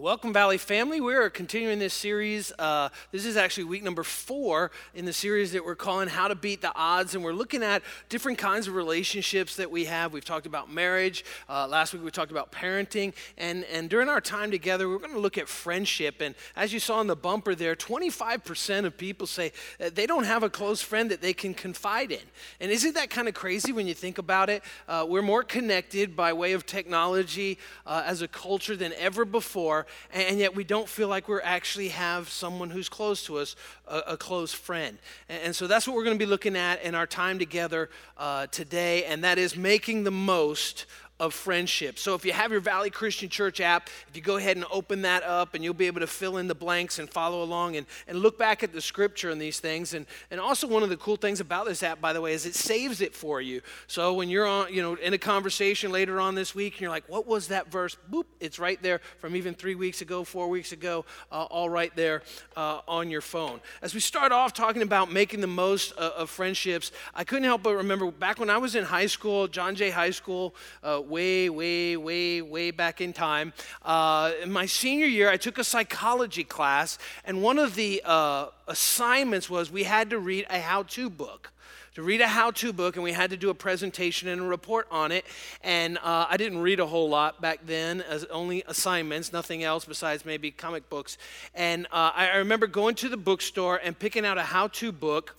Welcome, Valley family. We are continuing this series. Uh, this is actually week number four in the series that we're calling How to Beat the Odds. And we're looking at different kinds of relationships that we have. We've talked about marriage. Uh, last week we talked about parenting. And, and during our time together, we're going to look at friendship. And as you saw in the bumper there, 25% of people say they don't have a close friend that they can confide in. And isn't that kind of crazy when you think about it? Uh, we're more connected by way of technology uh, as a culture than ever before and yet we don't feel like we actually have someone who's close to us, a, a close friend. And, and, so that's what we're going to be looking at in our time together uh, today, and that is making the most of friendship. So if you have your Valley Christian Church app, if you go ahead and open that up and you'll be able to fill in the blanks and follow along and, and look back at the scripture and these things. And, and also one of the cool things about this app, by the way, is it saves it for you. So when you're on, you know, in a conversation later on this week and you're like, what was that verse? Boop, it's right there from even three weeks ago, four weeks ago, uh, all right there uh, on your phone. As we start off talking about making the most uh, of friendships, I couldn't help but remember back when I was in high school, John Jay High School, uh, way, way, way, way back in time. Uh, in my senior year, I took a psychology class, and one of the uh, assignments was we had to read a how to book to read a how to book, and we had to do a presentation and a report on it. And uh, I didn't read a whole lot back then, as only assignments, nothing else besides maybe comic books. And uh, I remember going to the bookstore and picking out a how to book,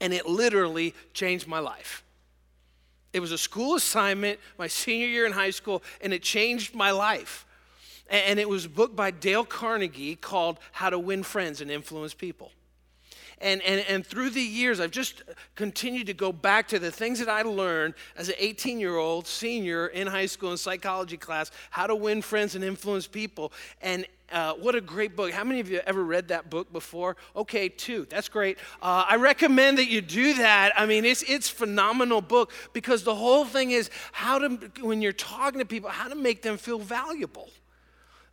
and it literally changed my life. It was a school assignment my senior year in high school, and it changed my life. And it was a book by Dale Carnegie called How to Win Friends and Influence People. And, and, and through the years, I've just continued to go back to the things that I learned as an 18 year old senior in high school in psychology class how to win friends and influence people. And uh, what a great book. How many of you ever read that book before? Okay, two. That's great. Uh, I recommend that you do that. I mean, it's it's phenomenal book because the whole thing is how to when you're talking to people, how to make them feel valuable.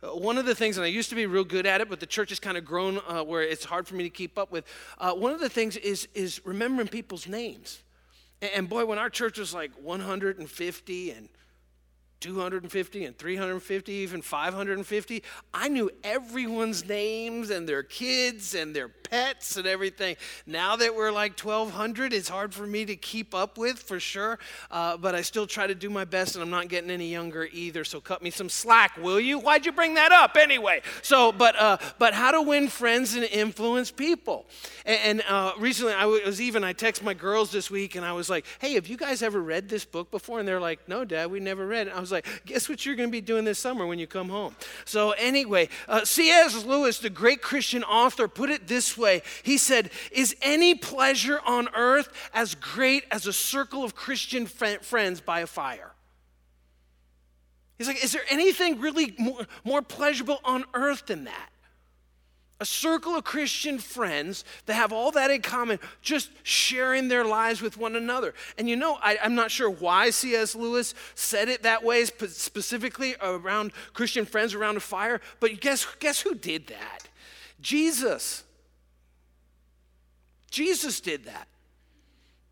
Uh, one of the things, and I used to be real good at it, but the church has kind of grown uh, where it's hard for me to keep up with. Uh, one of the things is, is remembering people's names. And, and boy, when our church was like 150 and 250 and 350, even 550. I knew everyone's names and their kids and their pets and everything. Now that we're like 1,200, it's hard for me to keep up with for sure, uh, but I still try to do my best and I'm not getting any younger either. So cut me some slack, will you? Why'd you bring that up anyway? So, but, uh, but how to win friends and influence people. And, and uh, recently, I was even, I texted my girls this week and I was like, hey, have you guys ever read this book before? And they're like, no, Dad, we never read it. I was was like, guess what you're going to be doing this summer when you come home? So, anyway, uh, C.S. Lewis, the great Christian author, put it this way He said, Is any pleasure on earth as great as a circle of Christian friends by a fire? He's like, Is there anything really more, more pleasurable on earth than that? A circle of Christian friends that have all that in common, just sharing their lives with one another. And you know, I, am not sure why C.S. Lewis said it that way, specifically around Christian friends around a fire, but guess, guess who did that? Jesus. Jesus did that.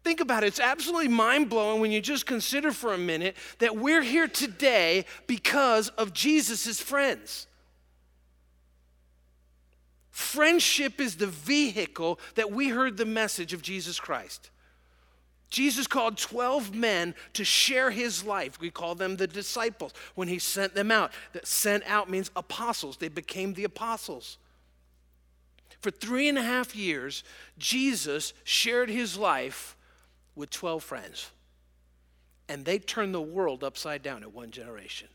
Think about it. It's absolutely mind blowing when you just consider for a minute that we're here today because of Jesus' friends. Friendship is the vehicle that we heard the message of Jesus Christ. Jesus called 12 men to share his life. We call them the disciples when he sent them out. That sent out means apostles. They became the apostles. For three and a half years, Jesus shared his life with 12 friends. And they turned the world upside down in one generation.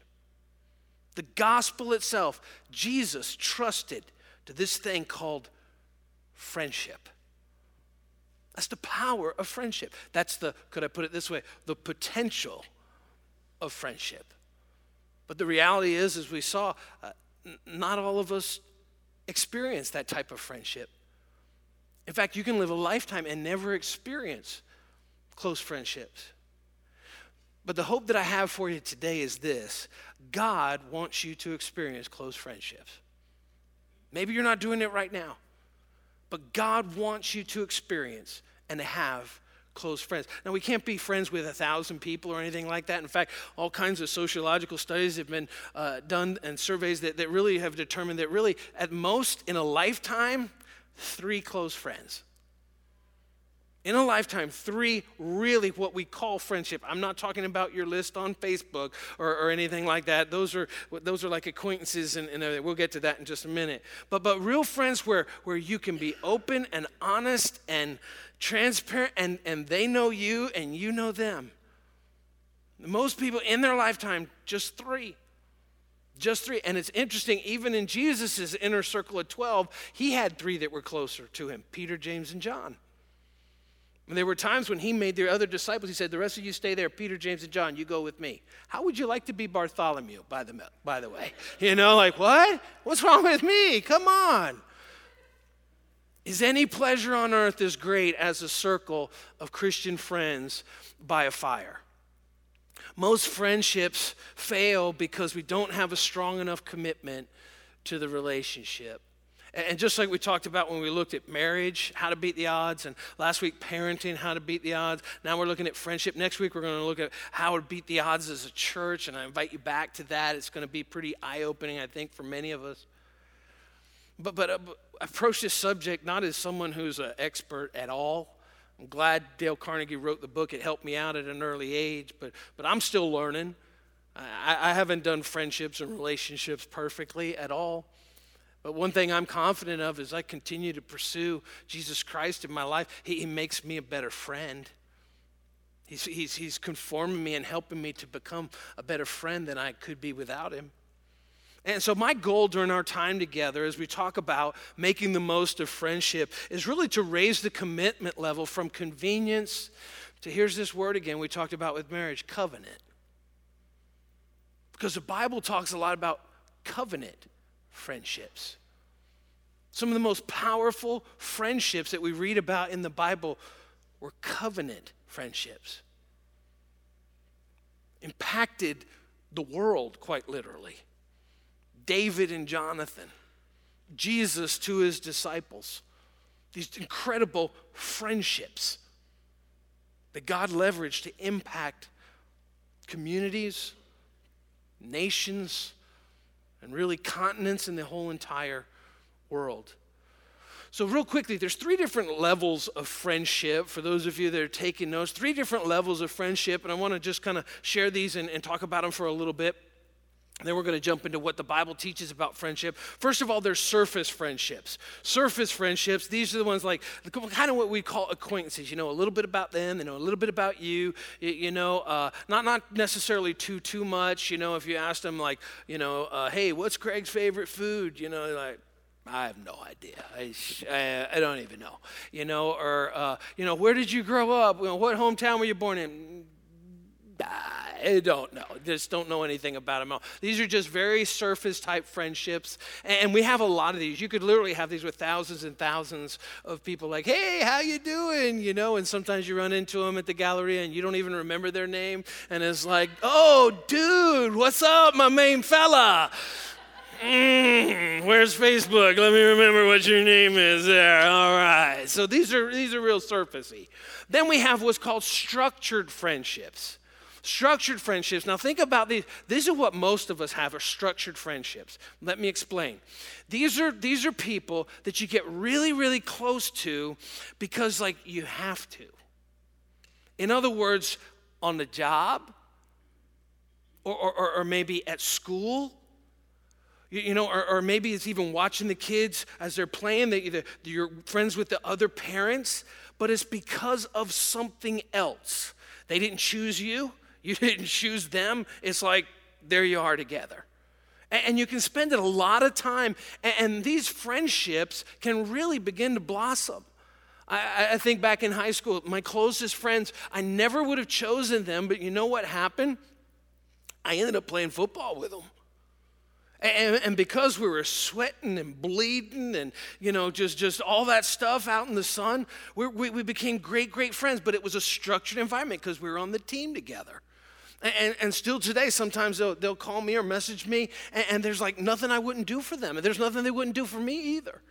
The gospel itself, Jesus trusted to this thing called friendship. That's the power of friendship. That's the, could I put it this way, the potential of friendship. But the reality is, as we saw, uh, n- not all of us experience that type of friendship. In fact, you can live a lifetime and never experience close friendships. But the hope that I have for you today is this God wants you to experience close friendships. Maybe you're not doing it right now, but God wants you to experience and have close friends. Now, we can't be friends with a thousand people or anything like that. In fact, all kinds of sociological studies have been uh, done and surveys that, that really have determined that really, at most in a lifetime, three close friends in a lifetime, three really what we call friendship. I'm not talking about your list on Facebook or, or anything like that. Those are, those are like acquaintances, and, and we'll get to that in just a minute. But, but real friends where, where you can be open and honest and transparent, and, and they know you and you know them. Most people in their lifetime, just three. Just three. And it's interesting, even in Jesus' inner circle of 12, he had three that were closer to him Peter, James, and John. And there were times when he made the other disciples, he said, The rest of you stay there, Peter, James, and John, you go with me. How would you like to be Bartholomew, by the, by the way? You know, like, what? What's wrong with me? Come on. Is any pleasure on earth as great as a circle of Christian friends by a fire? Most friendships fail because we don't have a strong enough commitment to the relationship. And just like we talked about when we looked at marriage, how to beat the odds, and last week, parenting, how to beat the odds. Now we're looking at friendship. Next week, we're going to look at how to beat the odds as a church, and I invite you back to that. It's going to be pretty eye opening, I think, for many of us. But, but uh, approach this subject not as someone who's an expert at all. I'm glad Dale Carnegie wrote the book. It helped me out at an early age, but, but I'm still learning. I, I haven't done friendships and relationships perfectly at all. But one thing I'm confident of is I continue to pursue Jesus Christ in my life. He, he makes me a better friend. He's, he's, he's conforming me and helping me to become a better friend than I could be without him. And so, my goal during our time together, as we talk about making the most of friendship, is really to raise the commitment level from convenience to here's this word again we talked about with marriage covenant. Because the Bible talks a lot about covenant friendships. Some of the most powerful friendships that we read about in the Bible were covenant friendships. Impacted the world, quite literally. David and Jonathan, Jesus to his disciples, these incredible friendships that God leveraged to impact communities, nations, and really continents in the whole entire world. So, real quickly, there's three different levels of friendship for those of you that are taking notes. Three different levels of friendship, and I want to just kind of share these and, and talk about them for a little bit. Then we're going to jump into what the Bible teaches about friendship. First of all, there's surface friendships. Surface friendships, these are the ones like kind of what we call acquaintances. You know a little bit about them, they know a little bit about you. You, know, uh, not not necessarily too too much. You know, if you ask them like, you know, uh, hey, what's Craig's favorite food? You know, like. I have no idea. I, I, I, don't even know. You know, or, uh, you know, where did you grow up? You know, what hometown were you born in? I don't know. Just don't know anything about them. These are just very surface type friendships. And we have a lot of these. You could literally have these with thousands and thousands of people like, hey, how you doing? You know, and sometimes you run into them at the gallery and you don't even remember their name. And it's like, oh, dude, what's up, my main fella? Mm, where's Facebook? Let me remember what your name is there. All right. So these are these are real surfacey. Then we have what's called structured friendships. Structured friendships. Now, think about these. These are what most of us have are structured friendships. Let me explain. These are, these are people that you get really, really close to because, like, you have to. In other words, on the job, or, or, or maybe at school, you know, or, or, maybe it's even watching the kids as they're playing, that you're friends with the other parents, but it's because of something else. They didn't choose you, you didn't choose them. It's like, there you are together. And you can spend a lot of time, and these friendships can really begin to blossom. I, think back in high school, my closest friends, I never would have chosen them, but you know what happened? I ended up playing football with them. And, and, because we were sweating and bleeding and, you know, just, just all that stuff out in the sun, we, we, we became great, great friends. But it was a structured environment because we were on the team together. And, and, still today, sometimes they'll, they'll call me or message me, and, and, there's like nothing I wouldn't do for them, and there's nothing they wouldn't do for me either.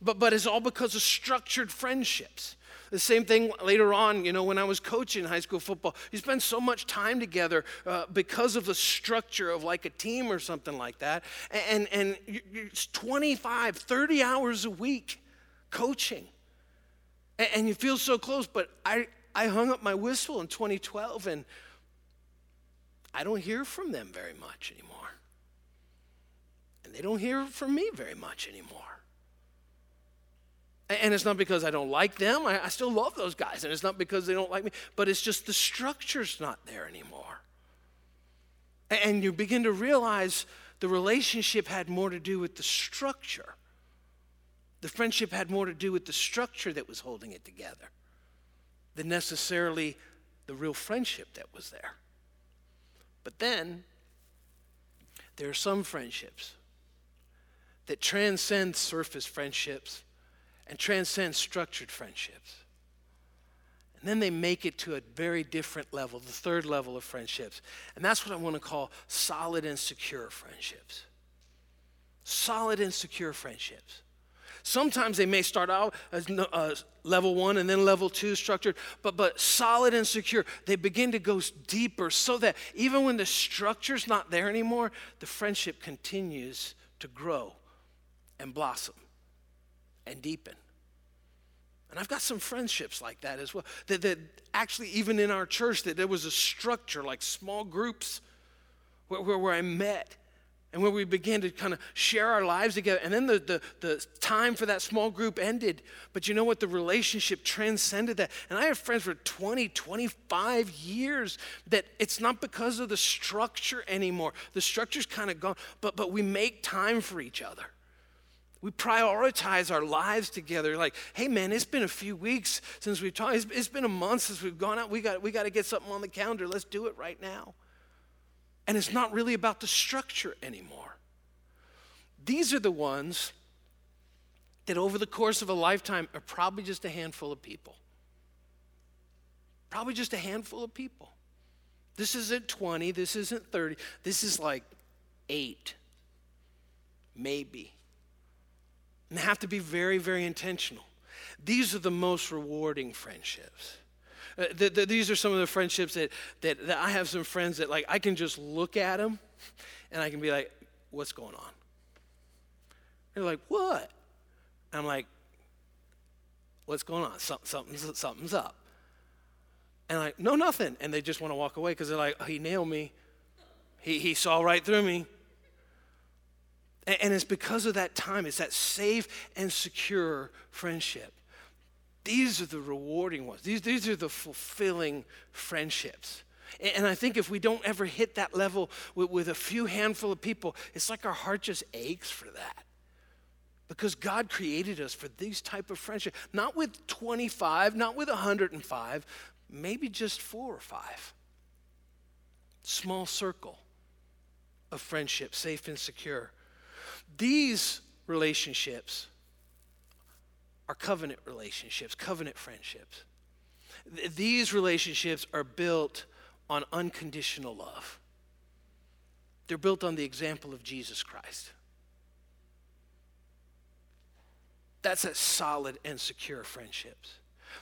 But, but it's all because of structured friendships. The same thing later on, you know, when I was coaching high school football. You spend so much time together uh, because of the structure of like a team or something like that. And, and it's 25, 30 hours a week coaching. And, and you feel so close. But I, I hung up my whistle in 2012 and I don't hear from them very much anymore. And they don't hear from me very much anymore. And it's not because I don't like them. I, I, still love those guys. And it's not because they don't like me, but it's just the structure's not there anymore. And, and you begin to realize the relationship had more to do with the structure. The friendship had more to do with the structure that was holding it together than necessarily the real friendship that was there. But then, there are some friendships that transcend surface friendships and transcend structured friendships. And then they make it to a very different level, the third level of friendships. And that's what I want to call solid and secure friendships. Solid and secure friendships. Sometimes they may start out as uh, level one and then level two structured, but, but solid and secure. They begin to go deeper so that even when the structure's not there anymore, the friendship continues to grow and blossom and deepen. And I've got some friendships like that as well. That, that actually, even in our church, that there was a structure like small groups where, where, where I met and where we began to kind of share our lives together. And then the, the, the time for that small group ended. But you know what? The relationship transcended that. And I have friends for 20, 25 years that it's not because of the structure anymore. The structure's kind of gone, but, but we make time for each other. We prioritize our lives together. Like, hey man, it's been a few weeks since we've talked. It's, it's been a month since we've gone out. We got, we got to get something on the calendar. Let's do it right now. And it's not really about the structure anymore. These are the ones that over the course of a lifetime are probably just a handful of people. Probably just a handful of people. This isn't 20, this isn't 30, this is like eight, maybe and have to be very, very intentional. These are the most rewarding friendships. Uh, the, the, these are some of the friendships that, that, that I have some friends that like I can just look at them and I can be like, what's going on? They're like, what? I'm like, what's going on? something's, something's up. And like, no, nothing. And they just want to walk away because they're like, oh, he nailed me. He, he saw right through me. And it's because of that time, it's that safe and secure friendship. These are the rewarding ones, these, these are the fulfilling friendships. And I think if we don't ever hit that level with, with a few handful of people, it's like our heart just aches for that. Because god created us for these type of friendship not with 25 not with 105 maybe just four or five. Small circle of friendship safe and secure. These relationships are covenant relationships, covenant friendships. Th- these relationships are built on unconditional love. They're built on the example of Jesus Christ. That's a solid and secure friendships.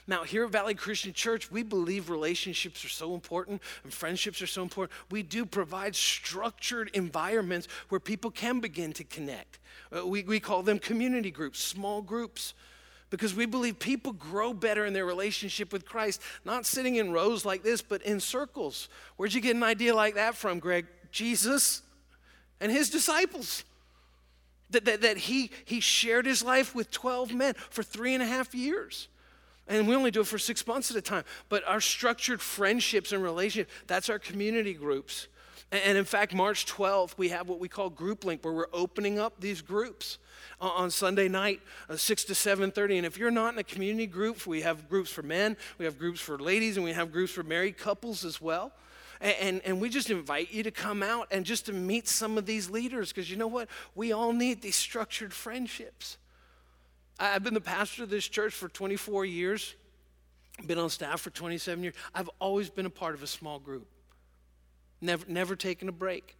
Now, here at Valley Christian Church, we believe relationships are so important and friendships are so important. We do provide structured environments where people can begin to connect. Uh, we, we call them community groups, small groups, because we believe people grow better in their relationship with Christ, not sitting in rows like this, but in circles. Where'd you get an idea like that from, Greg? Jesus and his disciples. That, that, that he, he shared his life with 12 men for three and a half years. And we only do it for six months at a time. But our structured friendships and relationships, that's our community groups. And in fact, March 12th, we have what we call Group Link, where we're opening up these groups on Sunday night, uh, 6 to 7.30. And if you're not in a community group, we have groups for men, we have groups for ladies, and we have groups for married couples as well. And, and, and we just invite you to come out and just to meet some of these leaders, because you know what? We all need these structured friendships. I've been the pastor of this church for 24 years, been on staff for 27 years. I've always been a part of a small group, never, never taken a break.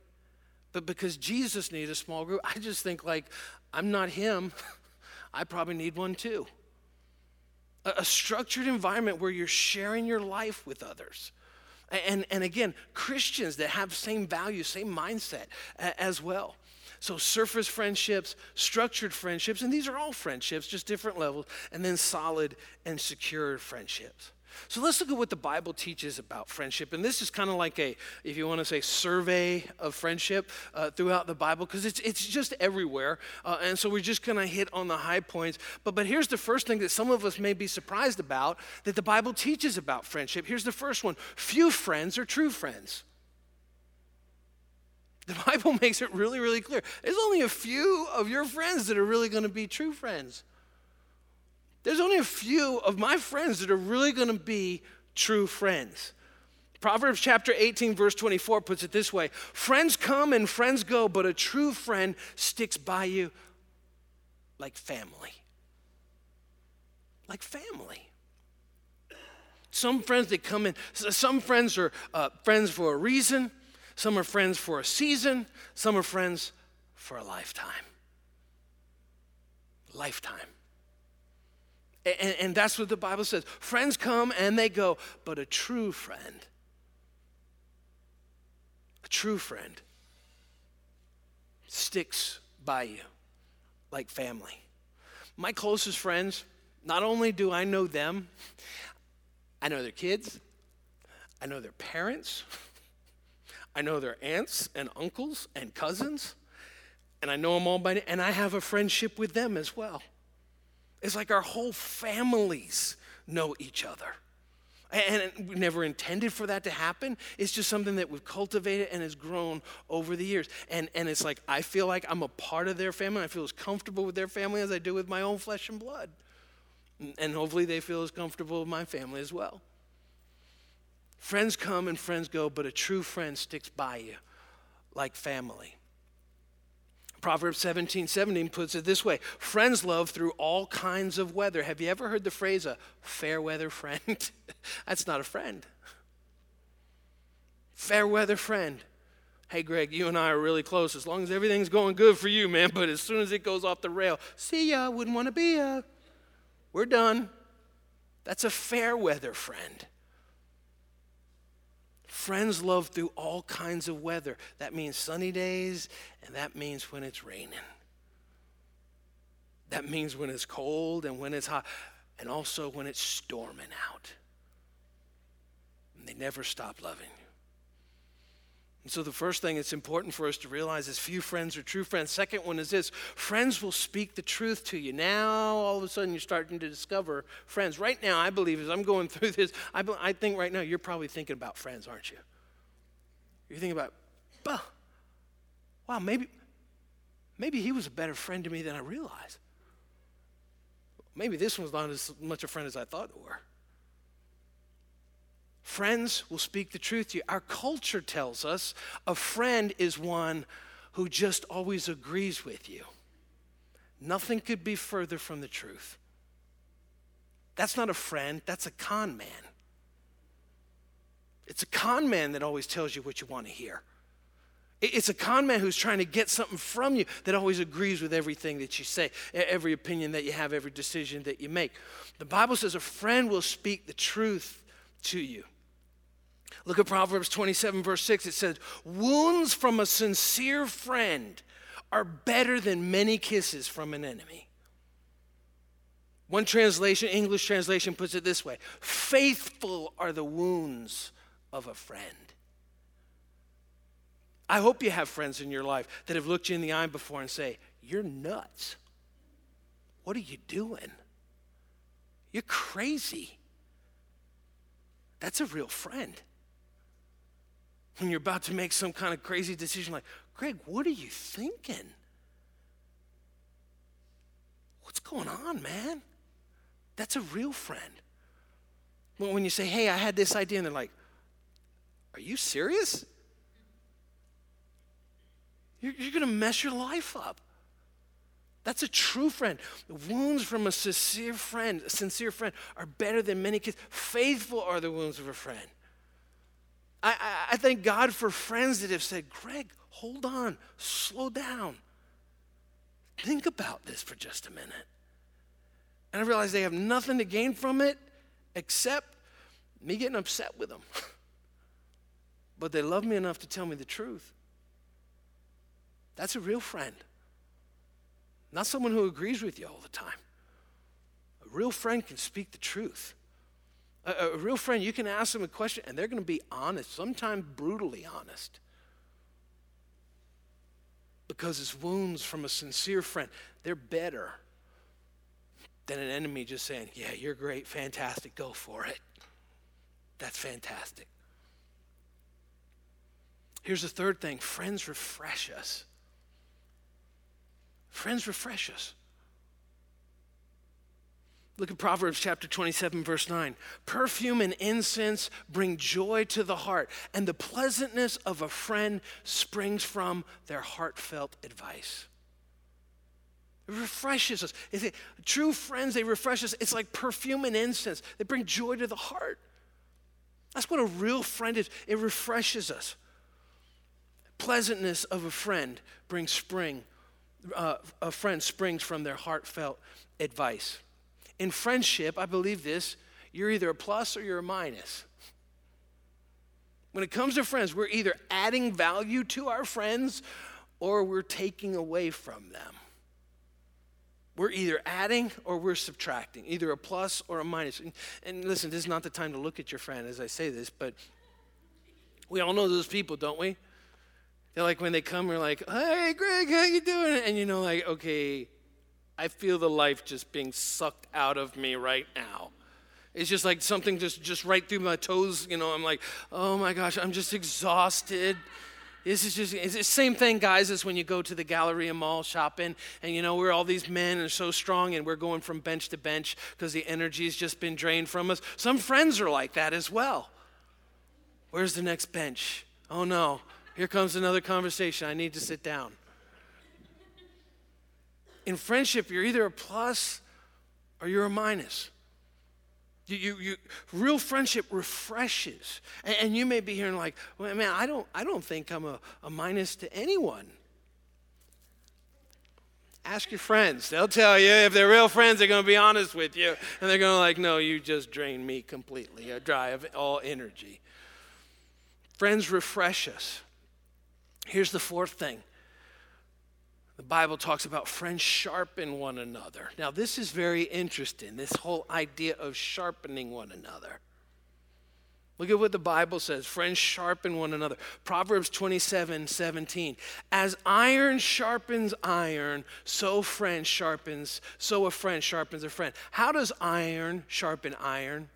But because Jesus needed a small group, I just think like, I'm not him. I probably need one too. A, a structured environment where you're sharing your life with others. And, and again, Christians that have same values, same mindset as well. So, surface friendships, structured friendships, and these are all friendships, just different levels, and then solid and secure friendships. So let's look at what the Bible teaches about friendship. And this is kind of like a, if you want to say, survey of friendship uh, throughout the Bible, because it's, it's just everywhere. Uh, and so we're just going to hit on the high points. But, but here's the first thing that some of us may be surprised about that the Bible teaches about friendship. Here's the first one few friends are true friends. The Bible makes it really, really clear. There's only a few of your friends that are really going to be true friends. There's only a few of my friends that are really going to be true friends. Proverbs chapter 18, verse 24 puts it this way Friends come and friends go, but a true friend sticks by you like family. Like family. Some friends that come in, some friends are uh, friends for a reason, some are friends for a season, some are friends for a lifetime. Lifetime. And, and that's what the Bible says. Friends come and they go, but a true friend, a true friend, sticks by you like family. My closest friends, not only do I know them, I know their kids, I know their parents, I know their aunts and uncles and cousins, and I know them all by name, and I have a friendship with them as well. It's like our whole families know each other. And we never intended for that to happen. It's just something that we've cultivated and has grown over the years. And, and it's like, I feel like I'm a part of their family. I feel as comfortable with their family as I do with my own flesh and blood. And hopefully they feel as comfortable with my family as well. Friends come and friends go, but a true friend sticks by you like family. Proverbs 17 17 puts it this way Friends love through all kinds of weather. Have you ever heard the phrase a fair weather friend? That's not a friend. Fair weather friend. Hey, Greg, you and I are really close as long as everything's going good for you, man. But as soon as it goes off the rail, see ya, wouldn't want to be ya. We're done. That's a fair weather friend. Friends love through all kinds of weather. That means sunny days, and that means when it's raining. That means when it's cold and when it's hot, and also when it's storming out. And they never stop loving you. And so, the first thing that's important for us to realize is few friends are true friends. Second one is this friends will speak the truth to you. Now, all of a sudden, you're starting to discover friends. Right now, I believe, as I'm going through this, I, I think right now you're probably thinking about friends, aren't you? You're thinking about, bah, wow, maybe, maybe he was a better friend to me than I realized. Maybe this one's not as much a friend as I thought they were. Friends will speak the truth to you. Our culture tells us a friend is one who just always agrees with you. Nothing could be further from the truth. That's not a friend, that's a con man. It's a con man that always tells you what you want to hear. It's a con man who's trying to get something from you that always agrees with everything that you say, every opinion that you have, every decision that you make. The Bible says a friend will speak the truth to you. Look at Proverbs 27, verse 6. It says, Wounds from a sincere friend are better than many kisses from an enemy. One translation, English translation, puts it this way Faithful are the wounds of a friend. I hope you have friends in your life that have looked you in the eye before and say, You're nuts. What are you doing? You're crazy. That's a real friend when you're about to make some kind of crazy decision like, Greg, what are you thinking? What's going on, man? That's a real friend. But When you say, hey, I had this idea, and they're like, are you serious? You're, you're going to mess your life up. That's a true friend. The wounds from a sincere friend, a sincere friend, are better than many kids. Faithful are the wounds of a friend. I, I, I thank God for friends that have said, Greg, hold on, slow down. Think about this for just a minute. And I realize they have nothing to gain from it except me getting upset with them. but they love me enough to tell me the truth. That's a real friend. Not someone who agrees with you all the time. A real friend can speak the truth. A, a real friend, you can ask them a question and they're going to be honest, sometimes brutally honest. Because it's wounds from a sincere friend. They're better than an enemy just saying, Yeah, you're great, fantastic, go for it. That's fantastic. Here's the third thing friends refresh us. Friends refresh us. Look at Proverbs chapter 27, verse 9. Perfume and incense bring joy to the heart, and the pleasantness of a friend springs from their heartfelt advice. It refreshes us. It, true friends, they refresh us. It's like perfume and incense, they bring joy to the heart. That's what a real friend is. It refreshes us. Pleasantness of a friend brings spring. Uh, a friend springs from their heartfelt advice. In friendship, I believe this you're either a plus or you're a minus. When it comes to friends, we're either adding value to our friends or we're taking away from them. We're either adding or we're subtracting, either a plus or a minus. And, and, listen, this is not the time to look at your friend as I say this, but we all know those people, don't we? They're like when they come, we're like, "Hey, Greg, how you doing?" And you know, like, okay, I feel the life just being sucked out of me right now. It's just like something just, just right through my toes. You know, I'm like, oh my gosh, I'm just exhausted. This is just it's the same thing, guys, as when you go to the Galleria Mall shopping, and you know we're all these men and so strong, and we're going from bench to bench because the energy's just been drained from us. Some friends are like that as well. Where's the next bench? Oh no, here comes another conversation. I need to sit down in friendship, you're either a plus or you're a minus. You, you, you, real friendship refreshes. And, and, you may be hearing like, well, man, I don't, I don't think I'm a, a minus to anyone. Ask your friends. They'll tell you if they're real friends, they're going to be honest with you. And they're going to like, no, you just drained me completely, dry of all energy. Friends refresh us. Here's the fourth thing the Bible talks about friends sharpen one another. Now, this is very interesting, this whole idea of sharpening one another. Look at what the Bible says friends sharpen one another. Proverbs 27 17. As iron sharpens iron, so friend sharpens, so a friend sharpens a friend. How does iron sharpen iron?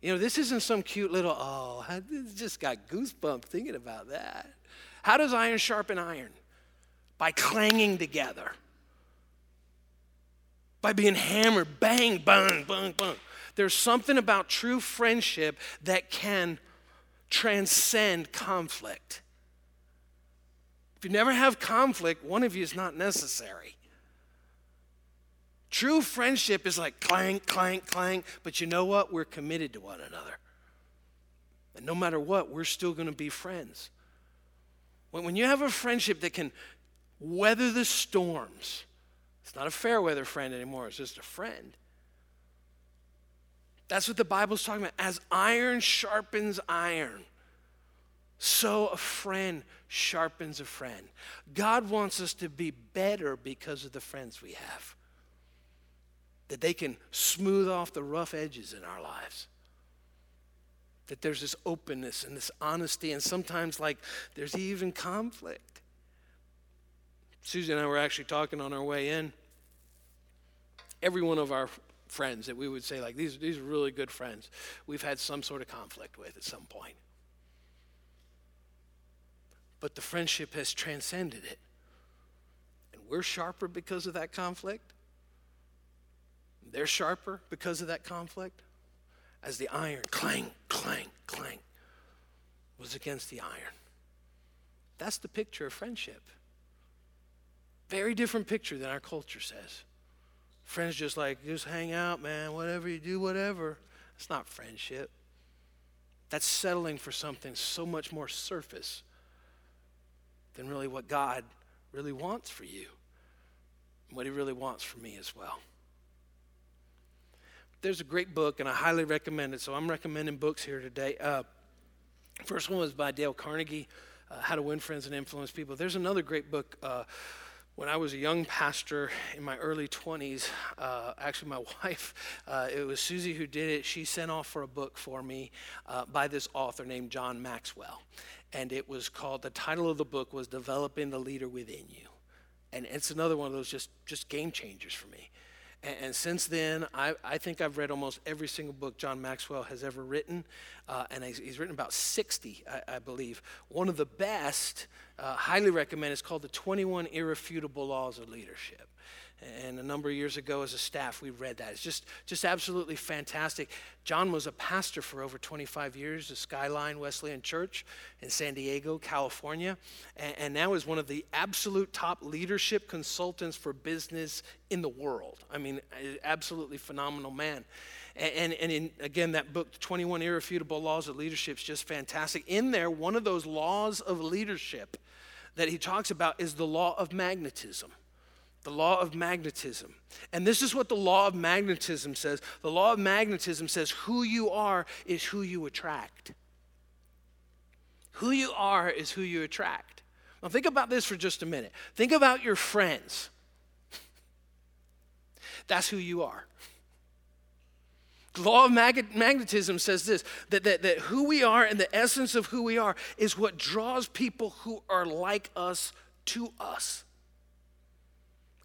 You know, this isn't some cute little, oh, I just got goosebumps thinking about that. How does iron sharpen iron? By clanging together, by being hammered, bang, bang, bang, bang. There's something about true friendship that can transcend conflict. If you never have conflict, one of you is not necessary. True friendship is like clank, clank, clank, but you know what? We're committed to one another. And no matter what, we're still going to be friends. When you have a friendship that can weather the storms. It's not a fair weather friend anymore, it's just a friend. That's what the Bible's talking about. As iron sharpens iron, so a friend sharpens a friend. God wants us to be better because of the friends we have, that they can smooth off the rough edges in our lives. That there's this openness and this honesty, and sometimes, like, there's even conflict. Susie and I were actually talking on our way in. Every one of our friends that we would say, like, these, these are really good friends, we've had some sort of conflict with at some point. But the friendship has transcended it. And we're sharper because of that conflict. They're sharper because of that conflict. As the iron, clang, clang, clang, was against the iron. That's the picture of friendship. Very different picture than our culture says. Friends just like, just hang out, man, whatever you do, whatever. It's not friendship. That's settling for something so much more surface than really what God really wants for you, and what He really wants for me as well. there's a great book, and I highly recommend it. So I'm recommending books here today. Uh, first one was by Dale Carnegie, uh, How to Win Friends and Influence People. There's another great book. Uh, when I was a young pastor in my early 20s, uh, actually, my wife, uh, it was Susie who did it. She sent off for a book for me uh, by this author named John Maxwell. And it was called, the title of the book was Developing the Leader Within You. And it's another one of those just, just game changers for me. And, and since then, I, I, think I've read almost every single book John Maxwell has ever written. Uh, and he's, he's, written about 60, I, I, believe. One of the best, uh, highly recommend, It's called The 21 Irrefutable Laws of Leadership. And a number of years ago, as a staff, we read that. It's just, just absolutely fantastic. John was a pastor for over 25 years at Skyline Wesleyan Church in San Diego, California, and, and now is one of the absolute top leadership consultants for business in the world. I mean, absolutely phenomenal man. And, and, in, again, that book, 21 Irrefutable Laws of Leadership, is just fantastic. In there, one of those laws of leadership that he talks about is the law of magnetism the law of magnetism. And this is what the law of magnetism says. The law of magnetism says who you are is who you attract. Who you are is who you attract. Now, think about this for just a minute. Think about your friends. That's who you are. Law of mag- magnetism says this that, that, that who we are and the essence of who we are is what draws people who are like us to us.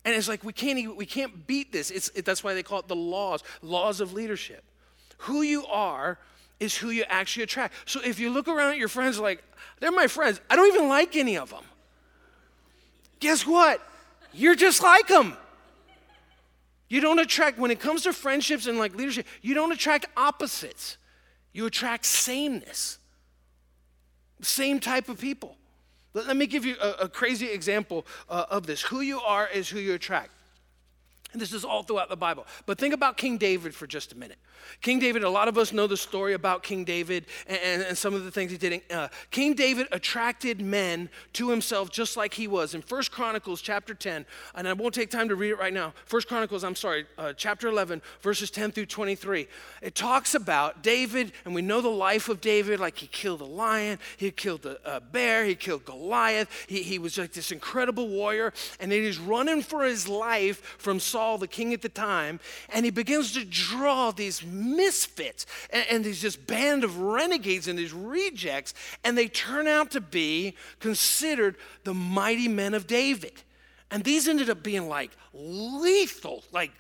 And it's like we can't even, we can't beat this. It's, it, that's why they call it the laws, laws of leadership. Who you are is who you actually attract. So if you look around at your friends like, they're my friends, I don't even like any of them. Guess what? You're just like them. You don't attract, when it comes to friendships and like leadership, you don't attract opposites. You attract sameness. Same type of people. Let, let me give you a, a crazy example uh, of this. Who you are is who you attract. And this is all throughout the Bible. But think about King David for just a minute. King David, a lot of us know the story about King David and, and, and some of the things he did. Uh, King David attracted men to himself just like he was. In First Chronicles chapter 10, and I won't take time to read it right now. First Chronicles, I'm sorry, uh, chapter 11, verses 10 through 23. It talks about David, and we know the life of David, like he killed a lion, he killed a, a bear, he killed Goliath. He, he was like this incredible warrior, and he's running for his life from Saul, the king at the time, and he begins to draw these misfits and, and these just band of renegades and these rejects, and they turn out to be considered the mighty men of David. And these ended up being like lethal, like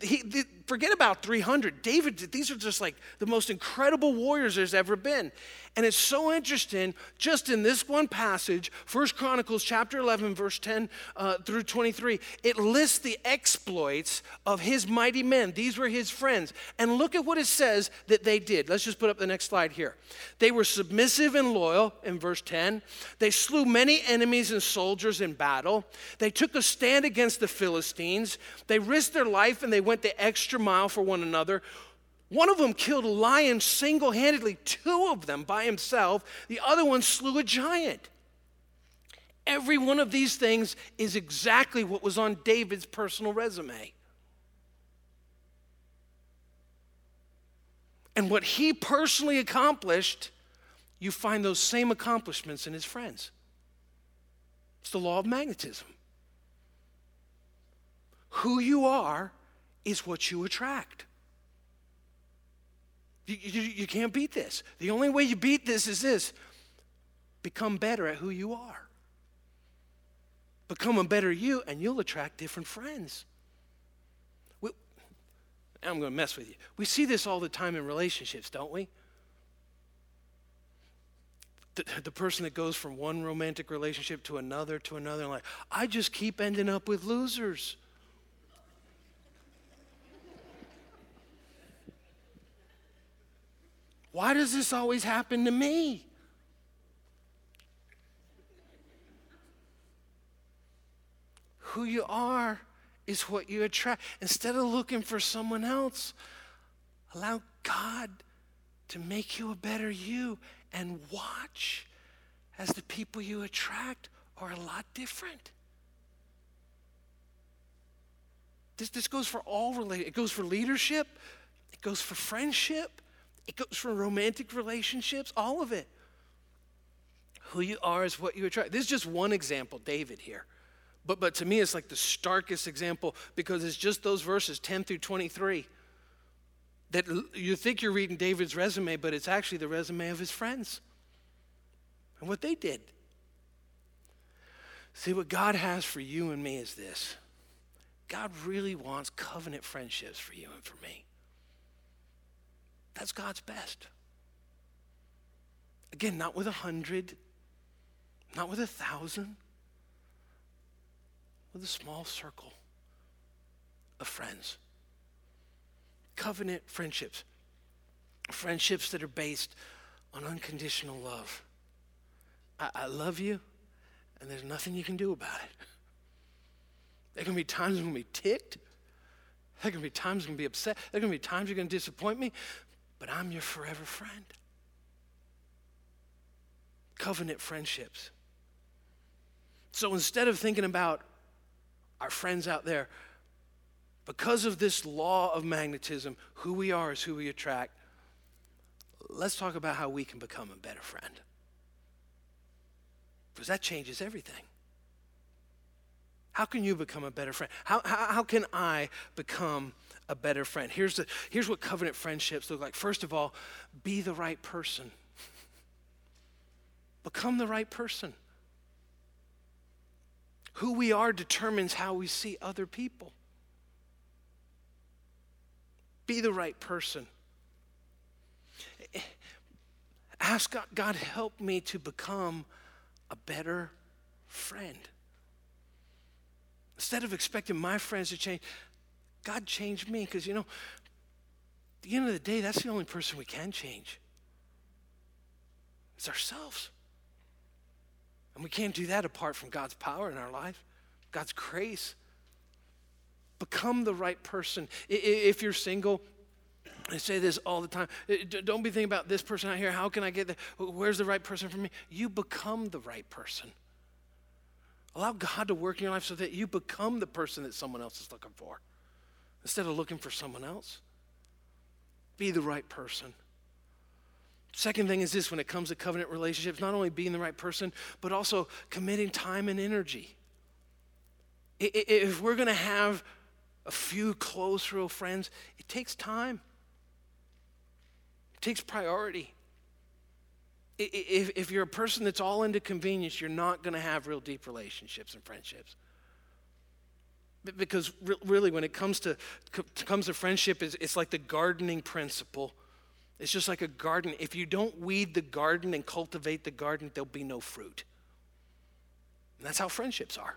he, forget about 300. David, these are just like the most incredible warriors there's ever been. And it's so interesting, just in this one passage, First Chronicles chapter 11, verse 10 uh, through 23, it lists the exploits of his mighty men. These were his friends. And look at what it says that they did. Let's just put up the next slide here. They were submissive and loyal in verse 10. They slew many enemies and soldiers in battle. They took a stand against the Philistines. They risked their life and they went the extra mile for one another. One of them killed a lion single handedly, two of them by himself. The other one slew a giant. Every one of these things is exactly what was on David's personal resume. And what he personally accomplished, you find those same accomplishments in his friends. It's the law of magnetism. Who you are is what you attract. You, you, you can't beat this. The only way you beat this is this become better at who you are. Become a better you, and you'll attract different friends. We, I'm going to mess with you. We see this all the time in relationships, don't we? The, the person that goes from one romantic relationship to another to another, like, I just keep ending up with losers. Why does this always happen to me? Who you are is what you attract. Instead of looking for someone else, allow God to make you a better you and watch as the people you attract are a lot different. This, this goes for all related. It goes for leadership, it goes for friendship, it goes for romantic relationships, all of it. Who you are is what you attract. This is just one example, David here. But, but to me, it's like the starkest example because it's just those verses 10 through 23 that you think you're reading David's resume, but it's actually the resume of his friends and what they did. See, what God has for you and me is this God really wants covenant friendships for you and for me. That's God's best. Again, not with a hundred, not with a thousand, with a small circle of friends. Covenant friendships. Friendships that are based on unconditional love. I, I love you, and there's nothing you can do about it. There to be times to be ticked. There to be times I'm going to be upset. There to be times you're going to disappoint me, but I'm your forever friend. Covenant friendships. So instead of thinking about our friends out there, because of this law of magnetism, who we are is who we attract, let's talk about how we can become a better friend. Because that changes everything. How can you become a better friend? How, how, how can I become a better friend? Here's, the, here's what covenant friendships look like. First of all, be the right person. Become the right person. Who we are determines how we see other people. Be the right person. Ask God, God, help me to become a better friend. Instead of expecting my friends to change, God changed me because, you know, at the end of the day, that's the only person we can change. It's ourselves. And we can't do that apart from God's power in our life, God's grace. Become the right person. If you're single, I say this all the time. Uh, don't be thinking about this person out here. How can I get there? Where's the right person for me? You become the right person. Allow God to work in your life so that you become the person that someone else is looking for instead of looking for someone else. Be the right person. Second thing is this when it comes to covenant relationships, not only being the right person, but also committing time and energy. If we're going to have a few close, real friends, it takes time, it takes priority. If, you're a person that's all into convenience, you're not going to have real deep relationships and friendships. Because really, when it comes to, comes to friendship, it's, like the gardening principle. It's just like a garden. If you don't weed the garden and cultivate the garden, there'll be no fruit. And that's how friendships are.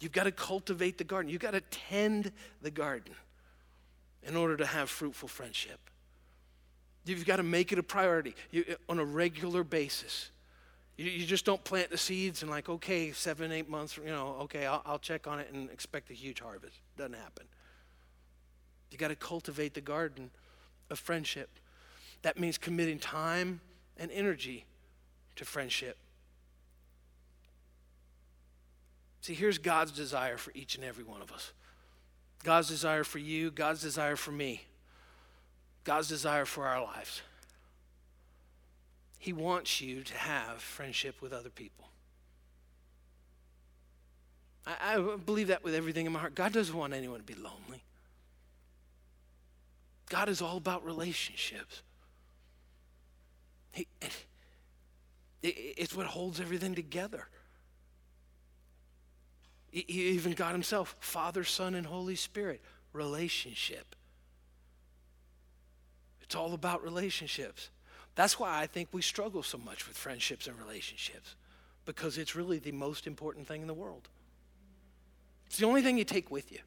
You've got to cultivate the garden, you've got to tend the garden in order to have fruitful friendship. You've got to make it a priority you, on a regular basis. You, you, just don't plant the seeds and, like, okay, seven, eight months, you know, okay, I'll, I'll check on it and expect a huge harvest. Doesn't happen. You got to cultivate the garden of friendship. That means committing time and energy to friendship. See, here's God's desire for each and every one of us God's desire for you, God's desire for me. God's desire for our lives. He wants you to have friendship with other people. I, I, believe that with everything in my heart. God doesn't want anyone to be lonely. God is all about relationships. He, it, it's what holds everything together. Even God Himself, Father, Son, and Holy Spirit, relationship. It's all about relationships. That's why I think we struggle so much with friendships and relationships, because it's really the most important thing in the world. It's the only thing you take with you.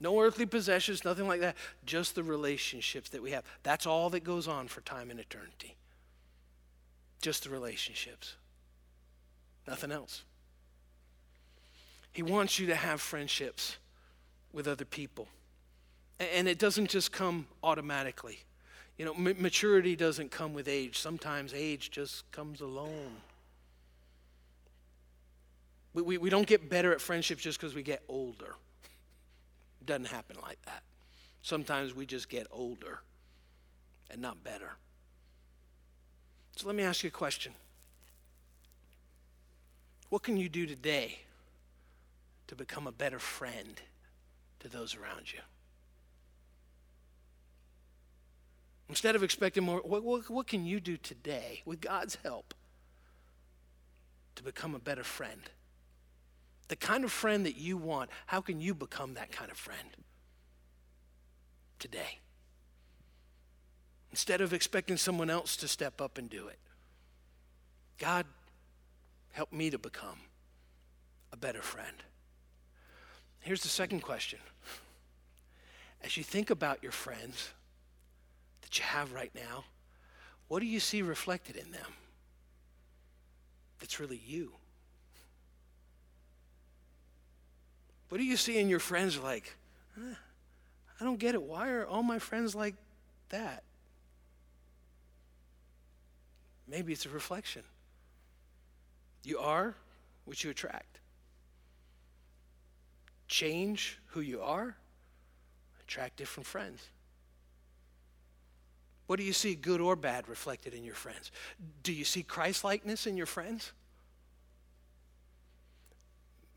No earthly possessions, nothing like that, just the relationships that we have. That's all that goes on for time and eternity. Just the relationships, nothing else. He wants you to have friendships with other people. And it doesn't just come automatically. You know, m- maturity doesn't come with age. Sometimes age just comes alone. We, we, we don't get better at friendships just because we get older. It doesn't happen like that. Sometimes we just get older and not better. So let me ask you a question. What can you do today to become a better friend to those around you? Instead of expecting more, what, what, what can you do today with God's help to become a better friend? The kind of friend that you want, how can you become that kind of friend today? Instead of expecting someone else to step up and do it, God, help me to become a better friend. Here's the second question. As you think about your friends that you have right now, what do you see reflected in them that's really you? What do you see in your friends like, eh, I don't get it. Why are all my friends like that? Maybe it's a reflection. You are what you attract. Change who you are, attract different friends. What do you see, good or bad, reflected in your friends? Do you see Christ likeness in your friends?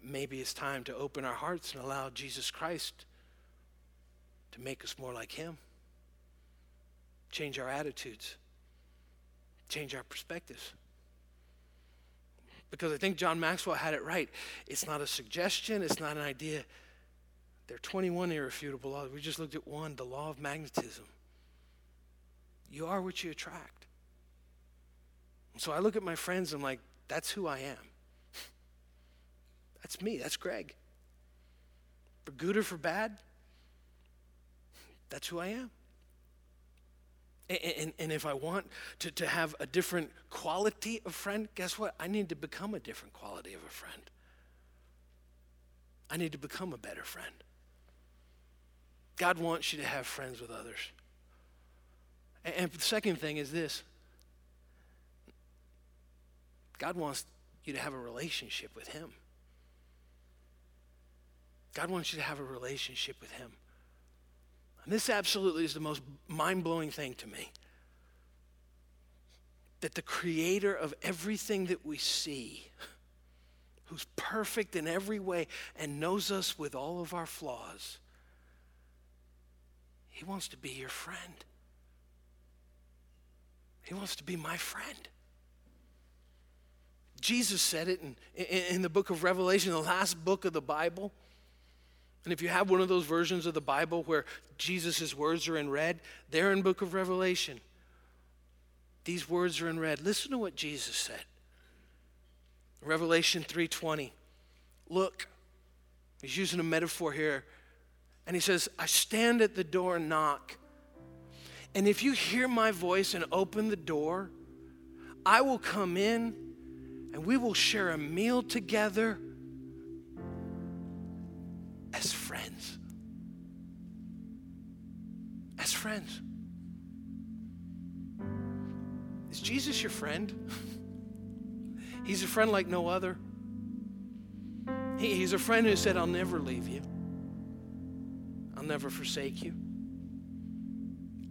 maybe it's time to open our hearts and allow Jesus Christ to make us more like Him. Change our attitudes, change our perspectives. Because I think John Maxwell had it right. It's not a suggestion, it's not an idea. There are 21 irrefutable laws. We just looked at one the law of magnetism. You are what you attract. So I look at my friends, and I'm like, that's who I am. That's me. That's Greg. For good or for bad, that's who I am. And, and, and, if I want to, to have a different quality of friend, guess what? I need to become a different quality of a friend. I need to become a better friend. God wants you to have friends with others. And, the second thing is this God wants you to have a relationship with Him. God wants you to have a relationship with Him. And this absolutely is the most mind blowing thing to me. That the creator of everything that we see, who's perfect in every way and knows us with all of our flaws, He wants to be your friend. He wants to be my friend. Jesus said it in, in, the book of Revelation, the last book of the Bible. And if you have one of those versions of the Bible where Jesus' words are in red, they're in book of Revelation. These words are in red. Listen to what Jesus said. Revelation 3:20. Look, he's using a metaphor here. And he says, I stand at the door and knock. And if you hear my voice and open the door, I will come in and we will share a meal together as friends. As friends. Is Jesus your friend? He's a friend like no other. He, he's a friend who said, I'll never leave you. I'll never forsake you.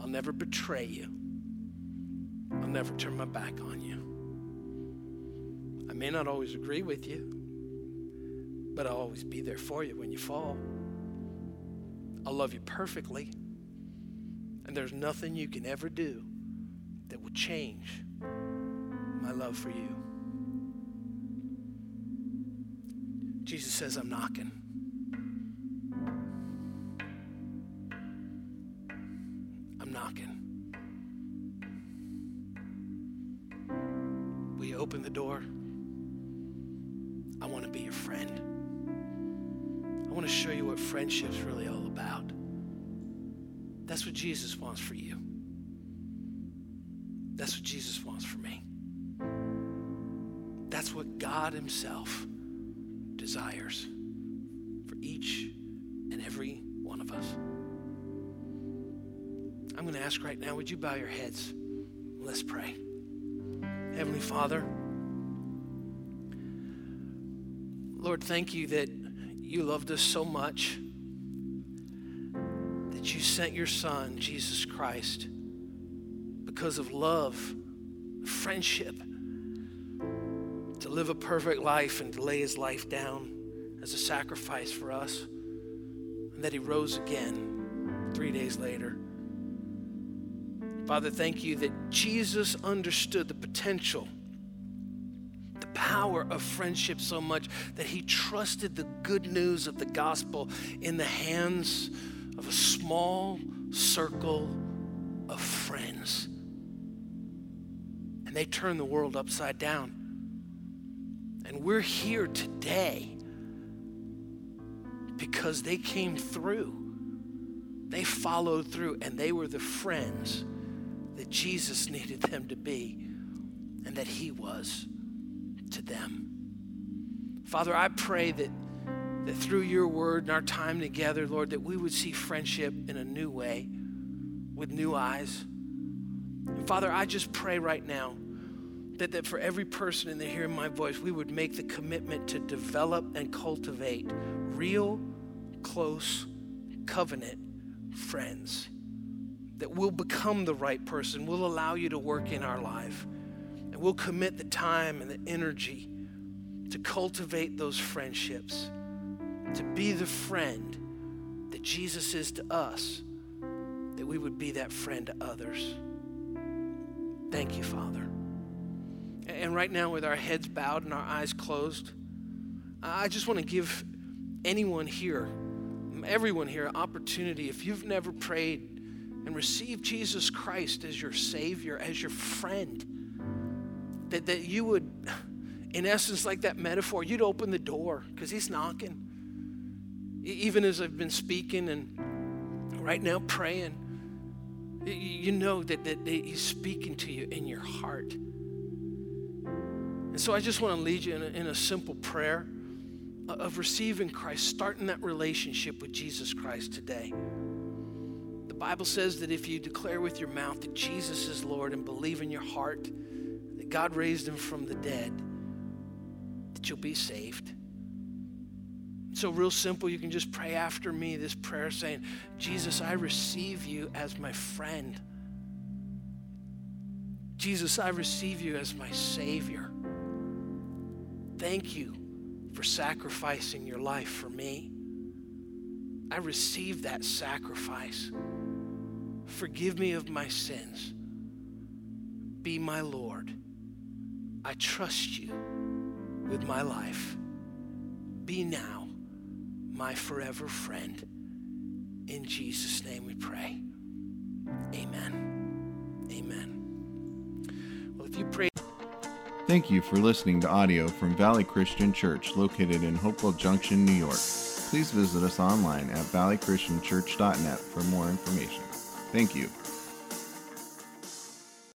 I'll never betray you. I'll never turn my back on you. I may not always agree with you, but I'll always be there for you when you fall. I'll love you perfectly. And there's nothing you can ever do that will change my love for you. Jesus says, I'm knocking. Knocking. Will you open the door? I want to be your friend. I want to show you what friendship's really all about. That's what Jesus wants for you. That's what Jesus wants for me. That's what God Himself desires ask right now would you bow your heads? Let's pray. Heavenly Father, Lord, thank you that you loved us so much that you sent your Son, Jesus Christ, because of love, friendship, to live a perfect life and to lay his life down as a sacrifice for us, and that he rose again three days later. Father, thank you that Jesus understood the potential, the power of friendship so much that he trusted the good news of the gospel in the hands of a small circle of friends. And they turned the world upside down. And we're here today because they came through. They followed through and they were the friends that Jesus needed them to be and that He was to them. Father, I pray that, that through your word and our time together, Lord, that we would see friendship in a new way with new eyes. And Father, I just pray right now that, that for every person in the hearing my voice, we would make the commitment to develop and cultivate real, close, covenant friends that we'll become the right person. We'll allow you to work in our life. And we'll commit the time and the energy to cultivate those friendships, to be the friend that Jesus is to us, that we would be that friend to others. Thank you, Father. And right now, with our heads bowed and our eyes closed, I just want to give anyone here, everyone here, an opportunity. If you've never prayed and receive Jesus Christ as your Savior, as your friend, that, that you would, in essence, like that metaphor, you'd open the door because He's knocking. Even as I've been speaking and right now praying, you know that, that He's speaking to you in your heart. And so I just want to lead you in a, in a simple prayer of receiving Christ, starting that relationship with Jesus Christ today. Bible says that if you declare with your mouth that Jesus is Lord and believe in your heart that God raised him from the dead, that you'll be saved. So, real simple, you can just pray after me this prayer saying, Jesus, I receive you as my friend. Jesus, I receive you as my Savior. Thank you for sacrificing your life for me. I receive that sacrifice. Forgive me of my sins. Be my Lord. I trust you with my life. Be now my forever friend. In Jesus' name we pray. Amen. Amen. Well, if you pray. Thank you for listening to audio from Valley Christian Church located in Hopewell Junction, New York. Please visit us online at valleychristianchurch.net for more information. Thank you.